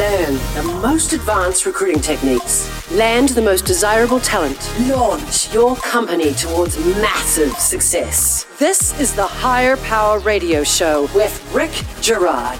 Learn the most advanced recruiting techniques. Land the most desirable talent. Launch your company towards massive success. This is the Hire Power Radio Show with Rick Girard.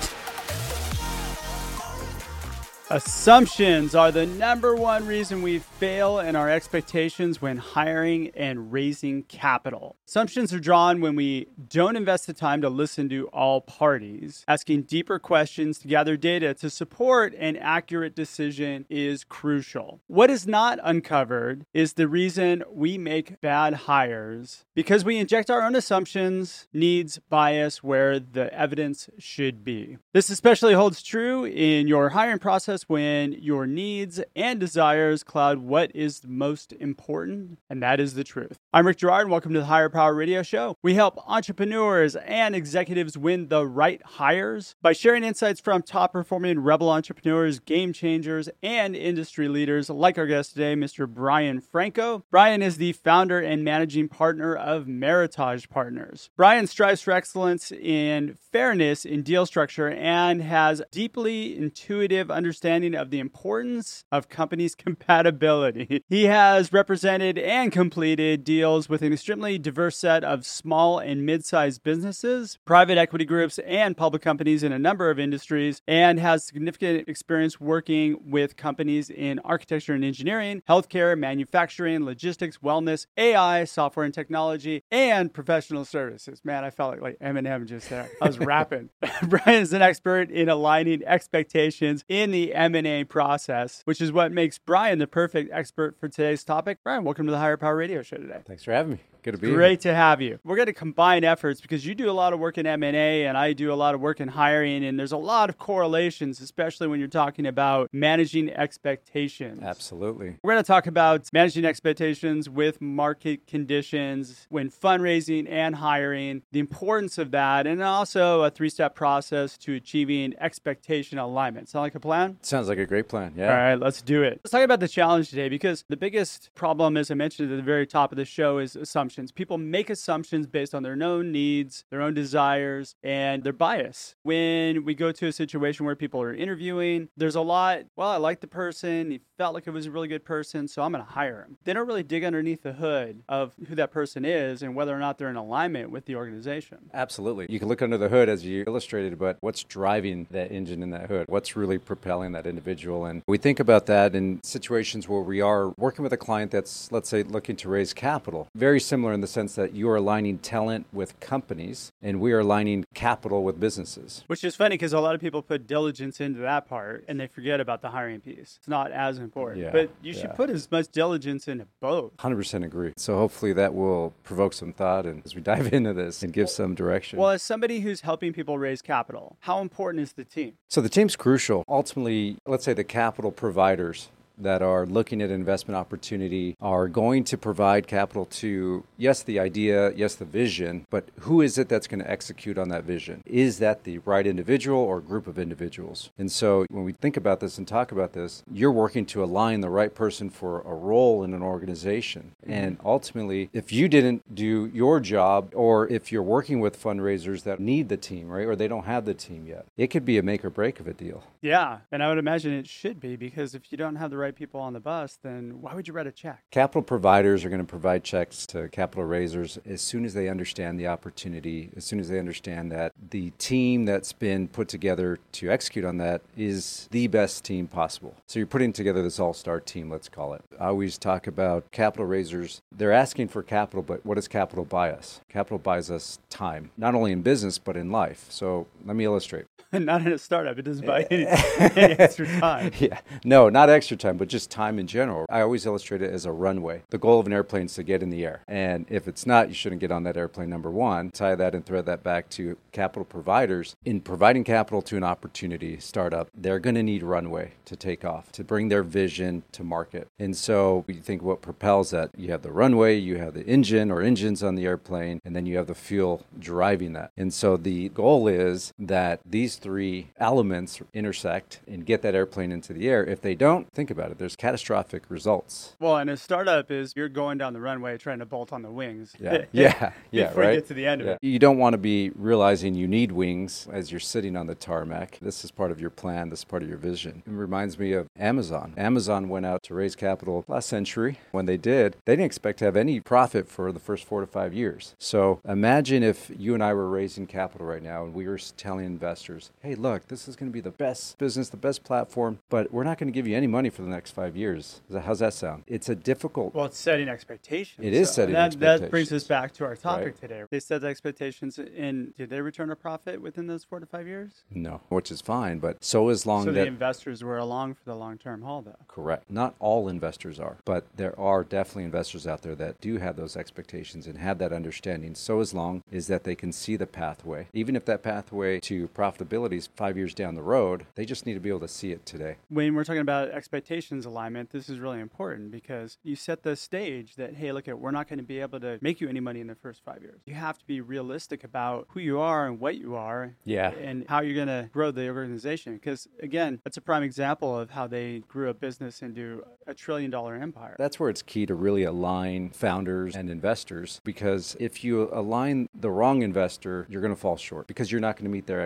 Assumptions are the number one reason we fail in our expectations when hiring and raising capital. Assumptions are drawn when we don't invest the time to listen to all parties. Asking deeper questions to gather data to support an accurate decision is crucial. What is not uncovered is the reason we make bad hires because we inject our own assumptions, needs, bias where the evidence should be. This especially holds true in your hiring process when your needs and desires cloud what is most important, and that is the truth. I'm Rick Girard, and welcome to the Hire Power Radio Show. We help entrepreneurs and executives win the right hires by sharing insights from top performing rebel entrepreneurs, game changers, and industry leaders like our guest today, Mr. Brian Franco. Brian is the founder and managing partner of Meritage Partners. Brian strives for excellence in fairness in deal structure and has deeply intuitive understanding of the importance of companies' compatibility. He has represented and completed deals with an extremely diverse set of small and mid-sized businesses, private equity groups, and public companies in a number of industries, and has significant experience working with companies in architecture and engineering, healthcare, manufacturing, logistics, wellness, AI, software and technology, and professional services. Man, I felt like, like Eminem just there. I was rapping. Brian is an expert in aligning expectations in the M&A process, which is what makes Brian the perfect expert for today's topic. Brian, welcome to the Hire Power Radio Show today. Thanks for having me. Good to be Great here. to have you. We're going to combine efforts because you do a lot of work in M&A and I do a lot of work in hiring and there's a lot of correlations especially when you're talking about managing expectations. Absolutely. We're going to talk about managing expectations with market conditions when fundraising and hiring, the importance of that, and also a three step process to achieving expectation alignment. Sound like a plan? Sounds like a great plan. Yeah. All right, let's do it. Let's talk about the challenge today because the biggest problem, as I mentioned at the very top of the show, is assumptions. People make assumptions based on their own needs, their own desires, and their bias. When we go to a situation where people are interviewing, there's a lot, well, I like the person, he felt like it was a really good person, so I'm going to hire him. They don't really dig underneath the hood of who that person is and whether or not they're in alignment with the organization. Absolutely. You can look under the hood as you illustrated, but what's driving that engine in that hood? What's really propelling that individual? And we think about that in situations where we are working with a client that's, let's say, looking to raise capital. Very similar in the sense that you are aligning talent with companies and we are aligning capital with businesses. Which is funny because a lot of people put diligence into that part and they forget about the hiring piece. It's not as important. Yeah, but you should yeah. put as much diligence into both. 100% agree. So hopefully that will provoke some thought and as we dive into this and give some direction. Well, as somebody who's helping people raise capital, how important is the team? So the team's crucial. Ultimately, let's say the capital providers that are looking at investment opportunity are going to provide capital to yes the idea yes the vision but who is it that's going to execute on that vision? Is that the right individual or group of individuals? And so when we think about this and talk about this you're working to align the right person for a role in an organization. Mm-hmm. And ultimately if you didn't do your job or if you're working with fundraisers that need the team right or they don't have the team yet it could be a make or break of a deal. Yeah, and I would imagine it should be because if you don't have the right people on the bus, then why would you write a check? Capital providers are going to provide checks to capital raisers as soon as they understand the opportunity, as soon as they understand that the team that's been put together to execute on that is the best team possible. So you're putting together this all star team, let's call it. I always talk about capital raisers. They're asking for capital, but what does capital buy us? Capital buys us time, not only in business, but in life. So let me illustrate. Not in a startup. It doesn't buy any, any extra time. Yeah. No, not extra time, but just time in general. I always illustrate it as a runway. The goal of an airplane is to get in the air. And if it's not, you shouldn't get on that airplane, number one. Tie that and thread that back to capital providers. In providing capital to an opportunity startup, they're going to need runway to take off, to bring their vision to market. And so we think what propels that you have the runway, you have the engine or engines on the airplane, and then you have the fuel driving that. And so the goal is that these three elements intersect and get that airplane into the air. If they don't, think about it. There's catastrophic results. Well, and a startup is you're going down the runway trying to bolt on the wings. Yeah, yeah, yeah. Before right. you get to the end Yeah. of it. You don't want to be realizing you need wings as you're sitting on the tarmac. This is part of your plan. This is part of your vision. It reminds me of Amazon. Amazon went out to raise capital last century. When they did, they didn't expect to have any profit for the first four to five years. So imagine if you and I were raising capital right now and we were telling investors, hey, look, this is going to be the best business, the best platform, but we're not going to give you any money for the next five years. How's that sound? It's a difficult Well, it's setting expectations. It is So setting that, That brings us back to our topic Right. today. They set the expectations, and did they return a profit within those four to five years? no, which is fine, but so as long So that the investors were along for the long term haul, though. Correct. Not all investors are, but there are definitely investors out there that do have those expectations and have that understanding. So as long as that they can see the pathway, even if that pathway to profitability five years down the road, they just need to be able to see it today. when we're talking about expectations alignment, this is really important because you set the stage that, hey, look, at we're not going to be able to make you any money in the first five years. You have to be realistic about who you are and what you are. Yeah. And how you're going to grow the organization. Because again, that's a prime example of how they grew a business into a trillion dollar empire. That's where it's key to really align founders and investors because if you align the wrong investor, you're going to fall short because you're not going to meet their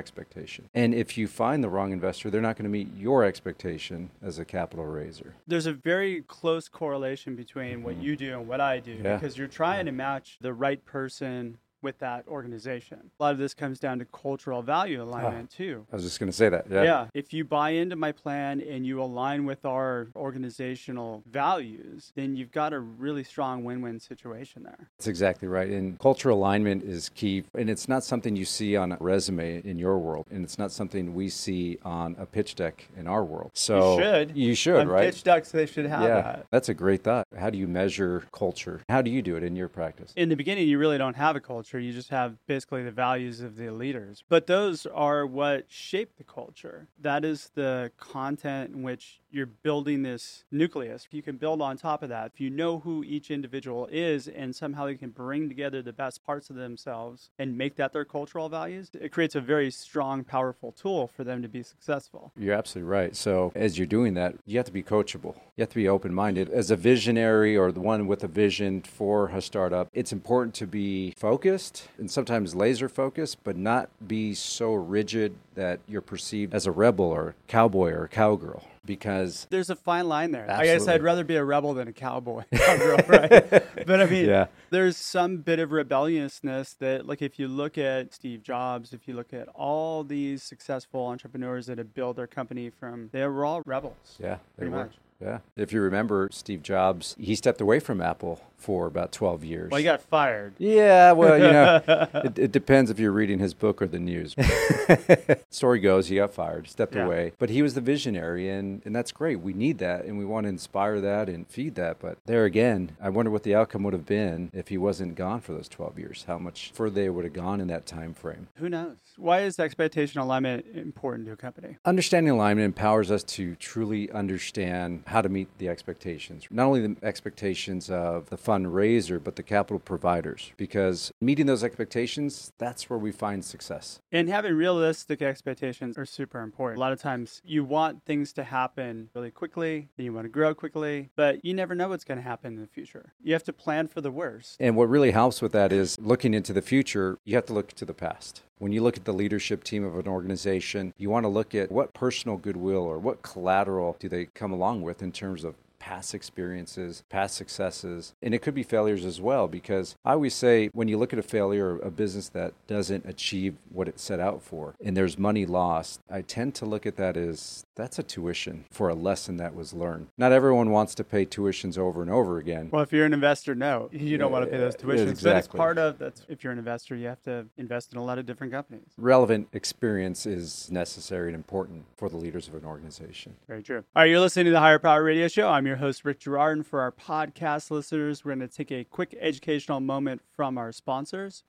And if you find the wrong investor, they're not going to meet your expectation as a capital raiser. There's a very close correlation between what you do and what I do Mm-hmm. Yeah. because you're trying to match the right person with that organization. A lot of this comes down to cultural value ah, alignment too. I was just going to say that. Yeah. Yeah. If you buy into my plan and you align with our organizational values, then you've got a really strong win win situation there. That's exactly right. And cultural alignment is key. And it's not something you see on a resume in your world. And it's not something we see on a pitch deck in our world. So you should. You should, On right? Pitch decks, they should have yeah. that. That's a great thought. How do you measure culture? How do you do it in your practice? in the beginning you really don't have a culture you just have basically the values of the leaders. But those are what shape the culture. That is the content in which you're building this nucleus you can build on top of that if you know who each individual is and somehow you can bring together the best parts of themselves and make that their cultural values it creates a very strong powerful tool for them to be successful You're absolutely right. So, as you're doing that, you have to be coachable. You have to be open minded. As a visionary or the one with a vision for a startup, it's important to be focused and sometimes laser focused, but not be so rigid that you're perceived as a rebel or cowboy or cowgirl. Because there's a fine line there. I guess I'd rather be a rebel than a cowboy, right? But I mean, Yeah. there's some bit of rebelliousness that, like, if you look at Steve Jobs, if you look at all these successful entrepreneurs that have built their company from, they were all rebels. Yeah, they Pretty were. much. Yeah. If you remember, Steve Jobs, he stepped away from Apple for about 12 years. Well, he got fired. Yeah, well, you know, it, it depends if you're reading his book or the news. Story goes, he got fired, stepped Yeah. away, but he was the visionary, and, and that's great. We need that, and we want to inspire that and feed that. But there again, I wonder what the outcome would have been if he wasn't gone for those 12 years. How much further they would have gone in that time frame. Who knows? Why is expectation alignment important to a company? Understanding alignment empowers us to truly understand how to meet the expectations, not only the expectations of the fundraiser, but the capital providers. Because meeting those expectations, that's where we find success. And having realistic expectations are super important. A lot of times you want things to happen really quickly and you want to grow quickly, but you never know what's going to happen in the future. You have to plan for the worst. And what really helps with that is looking into the future, you have to look to the past. When you look at the leadership team of an organization, you want to look at what personal goodwill or what collateral do they come along with in terms of past experiences, past successes, and it could be failures as well. Because I always say when you look at a failure, a business that doesn't achieve what it set out for, and there's money lost, I tend to look at that as that's a tuition for a lesson that was learned. Not everyone wants to pay tuitions over and over again. Well, if you're an investor, no, you don't want to pay those Yeah, tuitions. But it's part of that's if you're an investor, you have to invest in a lot of different companies. relevant experience is necessary and important for the leaders of an organization. Very true. All right, you're listening to the Hire Power Radio Show. I'm your host, Rick Girard. And for our podcast listeners, we're going to take a quick educational moment from our sponsors.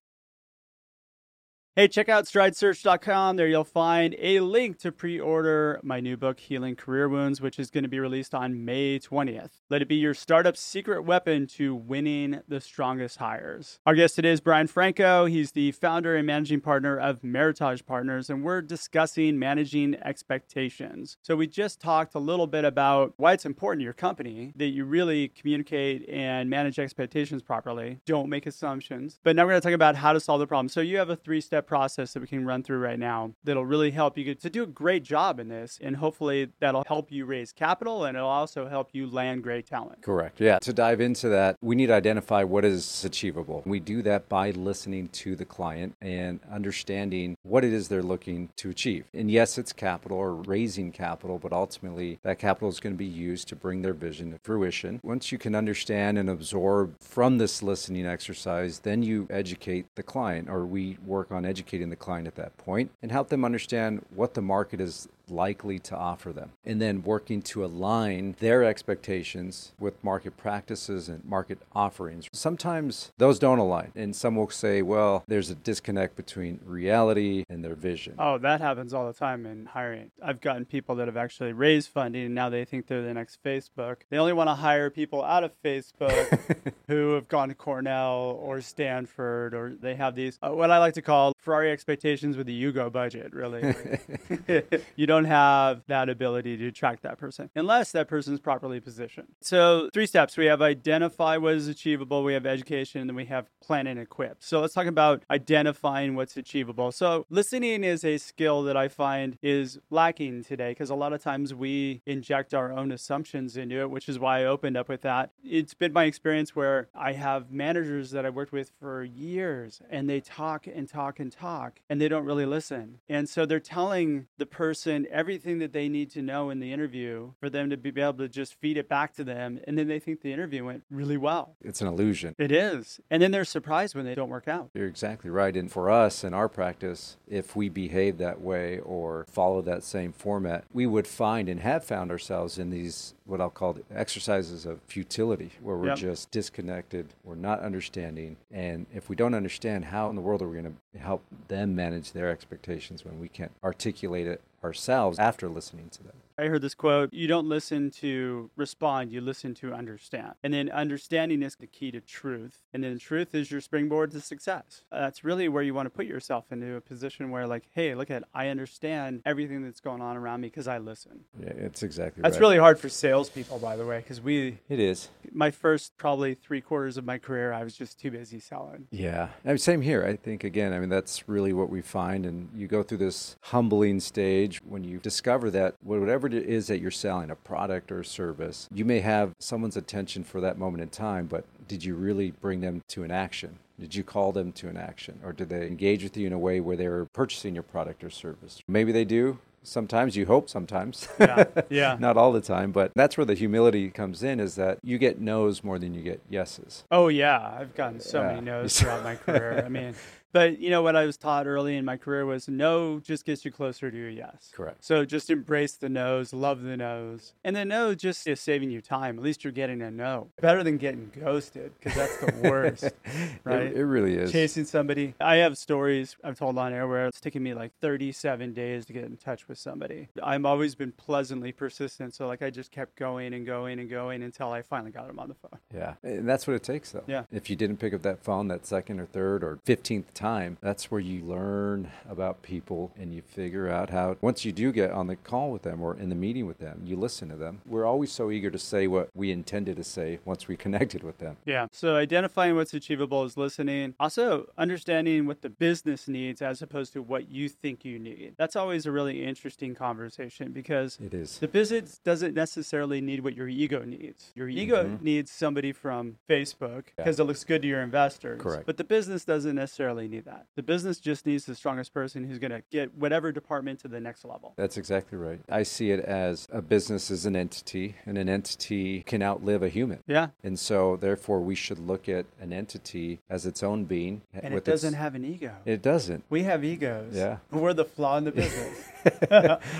Hey, check out stridesearch.com. There you'll find a link to pre order my new book, Healing Career Wounds, which is going to be released on May 20th. Let it be your startup secret weapon to winning the strongest hires. Our guest today is Brian Franco. He's the founder and managing partner of Meritage Partners, and we're discussing managing expectations. So, we just talked a little bit about why it's important to your company that you really communicate and manage expectations properly. Don't make assumptions. But now we're going to talk about how to solve the problem. So, you have a three step process that we can run through right now that'll really help you to do a great job in this. And hopefully that'll help you raise capital and it'll also help you land great talent. Correct. Yeah. To dive into that, we need to identify what is achievable. We do that by listening to the client and understanding what it is they're looking to achieve. And yes, it's capital or raising capital, but ultimately that capital is going to be used to bring their vision to fruition. Once you can understand and absorb from this listening exercise, then you educate the client or we work on educating the client at that point and help them understand what the market is likely to offer them. And then working to align their expectations with market practices and market offerings. Sometimes those don't align. And some will say, well, there's a disconnect between reality and their vision. Oh, that happens all the time in hiring. I've gotten people that have actually raised funding and now they think they're the next Facebook. They only want to hire people out of Facebook who have gone to Cornell or Stanford or they have these, uh, what I like to call Ferrari expectations with the Yugo budget, really. you don't don't have that ability to track that person unless that person is properly positioned. So, three steps we have identify what is achievable, we have education, and then we have plan and equip. So, let's talk about identifying what's achievable. So, listening is a skill that I find is lacking today because a lot of times we inject our own assumptions into it, which is why I opened up with that. It's been my experience where I have managers that I worked with for years and they talk and talk and talk and they don't really listen. And so they're telling the person everything that they need to know in the interview for them to be able to just feed it back to them. And then they think the interview went really well. It's an illusion. It is. And then they're surprised when they don't work out. You're exactly right. And for us in our practice, if we behave that way or follow that same format, we would find and have found ourselves in these what I'll call exercises of futility, where we're yep. just disconnected, we're not understanding. And if we don't understand, how in the world are we going to help them manage their expectations when we can't articulate it ourselves after listening to them. I heard this quote You don't listen to respond, you listen to understand. And then understanding is the key to truth. And then truth is your springboard to success. Uh, that's really where you want to put yourself into a position where, like, hey, look at, I understand everything that's going on around me because I listen. Yeah, it's exactly That's right. really hard for salespeople, by the way, because we. It is. My first probably three quarters of my career, I was just too busy selling. Yeah. I mean, same here. I think, again, I mean, that's really what we find. And you go through this humbling stage when you discover that whatever whatever it is that you're selling, a product or a service, you may have someone's attention for that moment in time, but did you really bring them to an action? Did you call them to an action? Or did they engage with you in a way where they're purchasing your product or service? Maybe they do. Sometimes you hope, sometimes. Yeah. yeah. Not all the time, but that's where the humility comes in is that you get no's more than you get yeses. Oh, yeah. I've gotten so yeah. many no's throughout my career. I mean, but you know what I was taught early in my career was no just gets you closer to a yes. Correct. So just embrace the no's, love the no's, and the no just is saving you time. At least you're getting a no. Better than getting ghosted because that's the worst, right? It, it, really is. Chasing somebody. I have stories I've told on air where it's taken me like 37 days to get in touch with somebody. I've always been pleasantly persistent, so like I just kept going and going and going until I finally got them on the phone. Yeah, and that's what it takes though. Yeah. If you didn't pick up that phone that second or third or 15th time time, that's where you learn about people and you figure out how, once you do get on the call with them or in the meeting with them, you listen to them. We're always so eager to say what we intended to say once we connected with them. Yeah. So identifying what's achievable is listening. Also, understanding what the business needs as opposed to what you think you need. That's always a really interesting conversation because it is. The business doesn't necessarily need what your ego needs. Your ego mm-hmm. needs somebody from Facebook because yeah. it looks good to your investors. Correct. But the business doesn't necessarily need need that. The business just needs the strongest person who's going to get whatever department to the next level. That's exactly right. I see it as a business is an entity, and an entity can outlive a human. Yeah. And so, therefore, we should look at an entity as its own being. Eh, and it doesn't its... have an ego. It doesn't. We have egos. Yeah. We're the flaw in the business.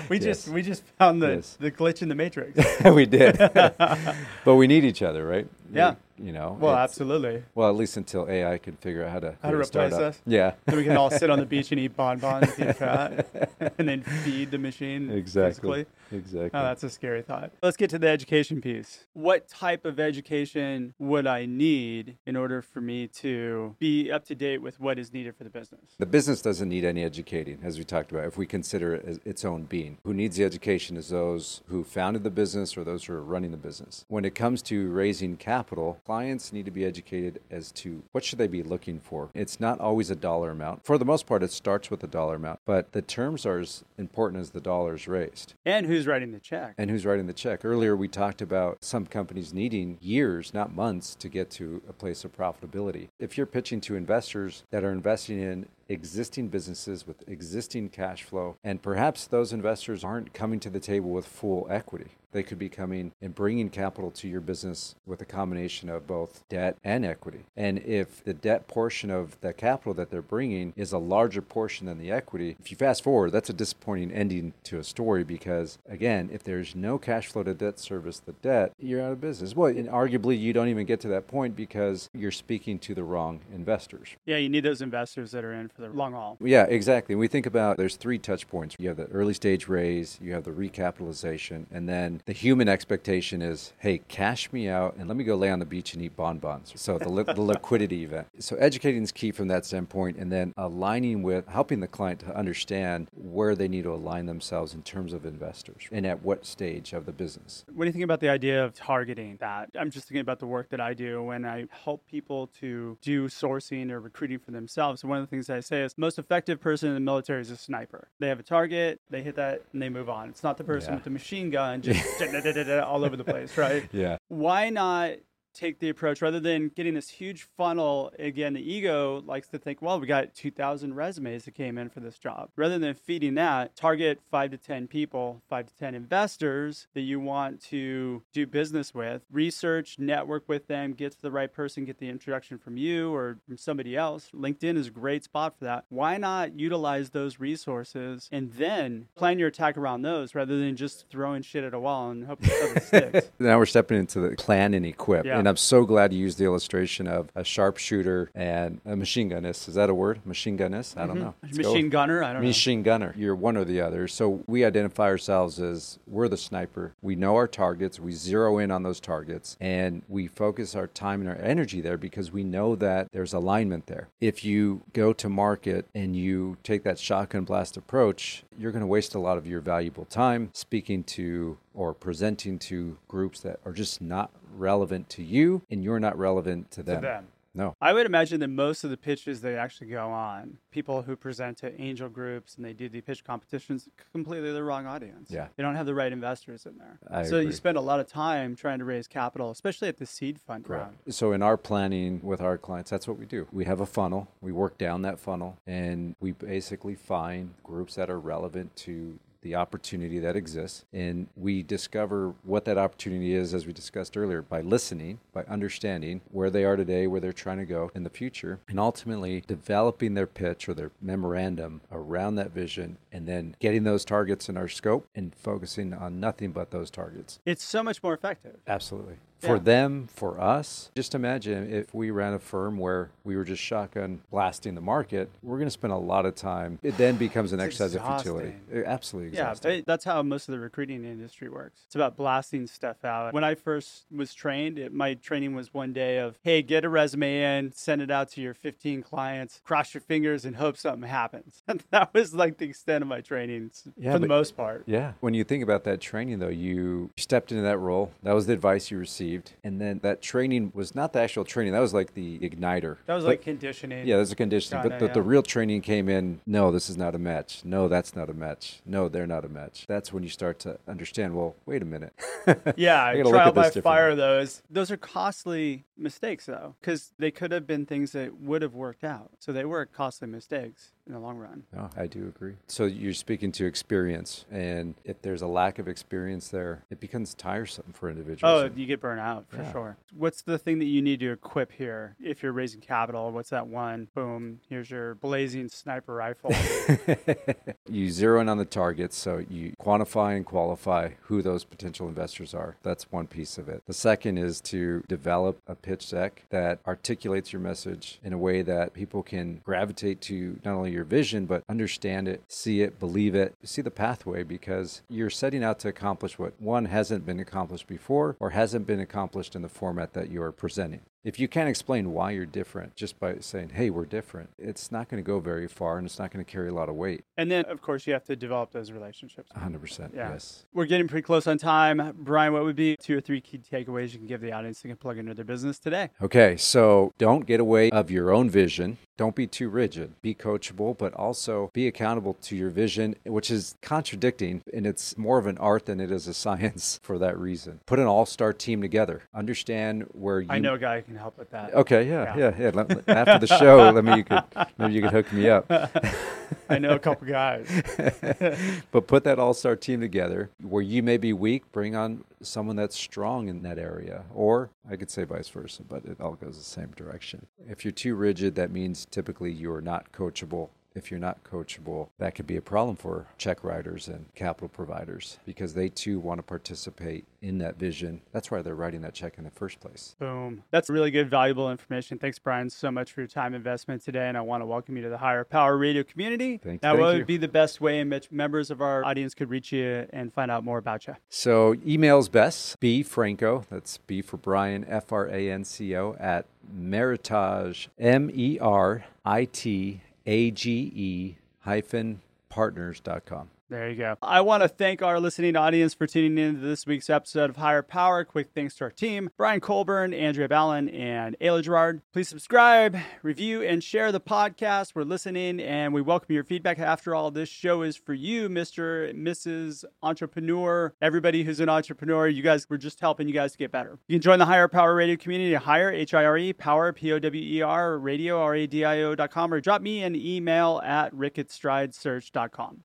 we yes. just we just found the, yes. the glitch in the matrix. we did. but we need each other, right? Yeah. You know. Well, absolutely. Well, at least until AI can figure out how to, How to replace us? Yeah. So we can all sit on the beach and eat bonbons, be fat, and then feed the machine. Exactly. Exactly. Oh, that's a scary thought. Let's get to the education piece. What type of education would I need in order for me to be up to date with what is needed for the business? The business doesn't need any educating, as we talked about, if we consider it as its own being. Who needs the education is those who founded the business or those who are running the business. When it comes to raising capital, clients need to be educated as to what should they be looking for. It's not always a dollar amount. For the most part, it starts with a dollar amount, but the terms are as important as the dollars raised. And who's writing the check? And who's writing the check? Earlier, we talked about some companies needing years, not months, to get to a place of profitability. If you're pitching to investors that are investing in existing businesses with existing cash flow, and perhaps those investors aren't coming to the table with full equity. They could be coming and bringing capital to your business with a combination of both debt and equity. And if the debt portion of the capital that they're bringing is a larger portion than the equity, if you fast forward, that's a disappointing ending to a story because, again, if there's no cash flow to debt service the debt, you're out of business. Well, and arguably, you don't even get to that point because you're speaking to the wrong investors. Yeah, you need those investors that are in for the long haul. Yeah, exactly. We think about there's three touch points. You have the early stage raise, you have the recapitalization, and then the human expectation is, hey, cash me out and let me go lay on the beach and eat bonbons. So the, li- the liquidity event. So educating is key from that standpoint, and then aligning with helping the client to understand where they need to align themselves in terms of investors and at what stage of the business. What do you think about the idea of targeting that? I'm just thinking about the work that I do when I help people to do sourcing or recruiting for themselves. One of the things I say is most effective person in the military is a sniper. They have a target, they hit that, and they move on. It's not the person Yeah. with the machine gun just all over the place, right? Yeah. Why not take the approach rather than getting this huge funnel again the ego likes to think well we got 2000 resumes that came in for this job. Rather than feeding that target 5 to 10 people 5 to 10 investors that you want to do business with. Research network with them get to the right person get the introduction from you or from somebody else. Linkedin is a great spot for that. Why not utilize those resources and then plan your attack around those rather than just throwing shit at a wall and hoping it sticks? Now we're stepping into the plan and equip. Yeah. And I'm so glad you used the illustration of a sharpshooter and a machine gunnist. Is that a word? Machine gunnist? I don't know. Let's Mm-hmm. machine gunner i don't know Machine gunner. You're one or the other. So we identify ourselves as we're the sniper. We know our targets. We zero in on those targets and we focus our time and our energy there because we know that there's alignment there. If you go to market and you take that shotgun blast approach, you're going to waste a lot of your valuable time speaking to or presenting to groups that are just not relevant to you and you're not relevant to them. them. No. I would imagine that most of the pitches that actually go on, people who present to angel groups and they do the pitch competitions, completely the wrong audience. Yeah. They don't have the right investors in there. I so you spend a lot of time trying to raise capital, especially at the seed fund round. So in our planning with our clients, that's what we do. We have a funnel. We work down that funnel, and we basically find groups that are relevant to the opportunity that exists. And we discover what that opportunity is, as we discussed earlier, by listening, by understanding where they are today, where they're trying to go in the future, and ultimately developing their pitch or their memorandum around that vision, and then getting those targets in our scope and focusing on nothing but those targets. It's so much more effective. Absolutely. For Yeah. them, for us, just imagine if we ran a firm where we were just shotgun blasting the market, we're going to spend a lot of time. It then becomes an exercise of futility. Absolutely exhausting. but that's how most of the recruiting industry works. It's about blasting stuff out. When I first was trained, it, my training was one day of, hey, get a resume in, send it out to your 15 clients, cross your fingers, and hope something happens. And that was like the extent of my training Yeah, for the most part. Yeah. When you think about that training, though, you stepped into that role. That was the advice you received. And then that training was not the actual training, that was like the igniter. That was But- like conditioning. Yeah, there's a conditioning. But Kinda, the, the yeah. real training came in no, this is not a match. No, that's not a match. No, they're not a match. That's when you start to understand, well, wait a minute. Yeah, I gotta look trial by fire. Those those are costly mistakes, though, because they could have been things that would have worked out. So they were costly mistakes in the long run. No, I do agree. So you're speaking to experience, and if there's a lack of experience there, it becomes tiresome for individuals. Oh, you get burnt out for Yeah. sure. What's the thing that you need to equip here if you're raising capital? What's that one? Boom, here's your blazing sniper rifle. you zero in on the targets, so you quantify and qualify who those potential investors are. That's one piece of it. The second is to develop a pitch deck that articulates your message in a way that people can gravitate to not only your vision, but understand it, see it, believe it, see the pathway because you're setting out to accomplish what one hasn't been accomplished before or hasn't been accomplished in the format that you're presenting. If you can't explain why you're different just by saying, hey, we're different, it's not going to go very far and it's not going to carry a lot of weight. And then, of course, you have to develop those relationships. 100%. Yeah. Yes. We're getting pretty close on time. Brian, what would be two or three key takeaways you can give the audience to can plug into their business today? Okay. So don't get away of your own vision. Don't be too rigid. Be coachable, but also be accountable to your vision, which is contradicting. And it's more of an art than it is a science for that reason. Put an all star team together. Understand where you. I know a guy who can help with that. Okay. Yeah. Yeah. Yeah. yeah. After the show, let me, you could, maybe you could hook me up. I know a couple guys. but put that all star team together. Where you may be weak, bring on someone that's strong in that area. Or I could say vice versa, but it all goes the same direction. If you're too rigid, that means typically you're not coachable if you're not coachable, that could be a problem for check writers and capital providers because they too want to participate in that vision. That's why they're writing that check in the first place. Boom. That's really good, valuable information. Thanks, Brian, so much for your time investment today. And I want to welcome you to the Hire Power Radio community. Thank, now, thank what you. would be the best way in which members of our audience could reach you and find out more about you? So, email's best. B Franco, that's B for Brian, F R A N C O, at Meritage, M E R I T age partners.com. There you go. I want to thank our listening audience for tuning in to this week's episode of Hire Power. Quick thanks to our team Brian Colburn, Andrea Ballin, and Ayla Girard. Please subscribe, review, and share the podcast. We're listening and we welcome your feedback. After all, this show is for you, Mr. Mrs. Entrepreneur, everybody who's an entrepreneur. You guys, we're just helping you guys get better. You can join the Hire Power Radio community at Hire, H I R E, Power, P O W E R, radio, R A D I O.com, or drop me an email at rick. Tune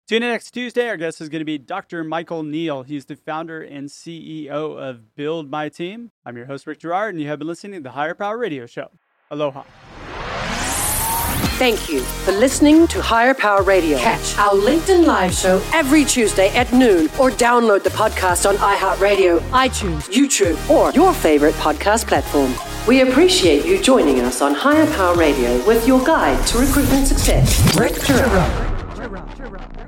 in next Tuesday. Tuesday, our guest is going to be Dr. Michael Neal. He's the founder and CEO of Build My Team. I'm your host, Rick Girard, and you have been listening to the Hire Power Radio Show. Aloha. Thank you for listening to Hire Power Radio. Catch our LinkedIn Live show every Tuesday at noon or download the podcast on iHeartRadio, iTunes, YouTube, or your favorite podcast platform. We appreciate you joining us on Hire Power Radio with your guide to recruitment success, Rick Girard.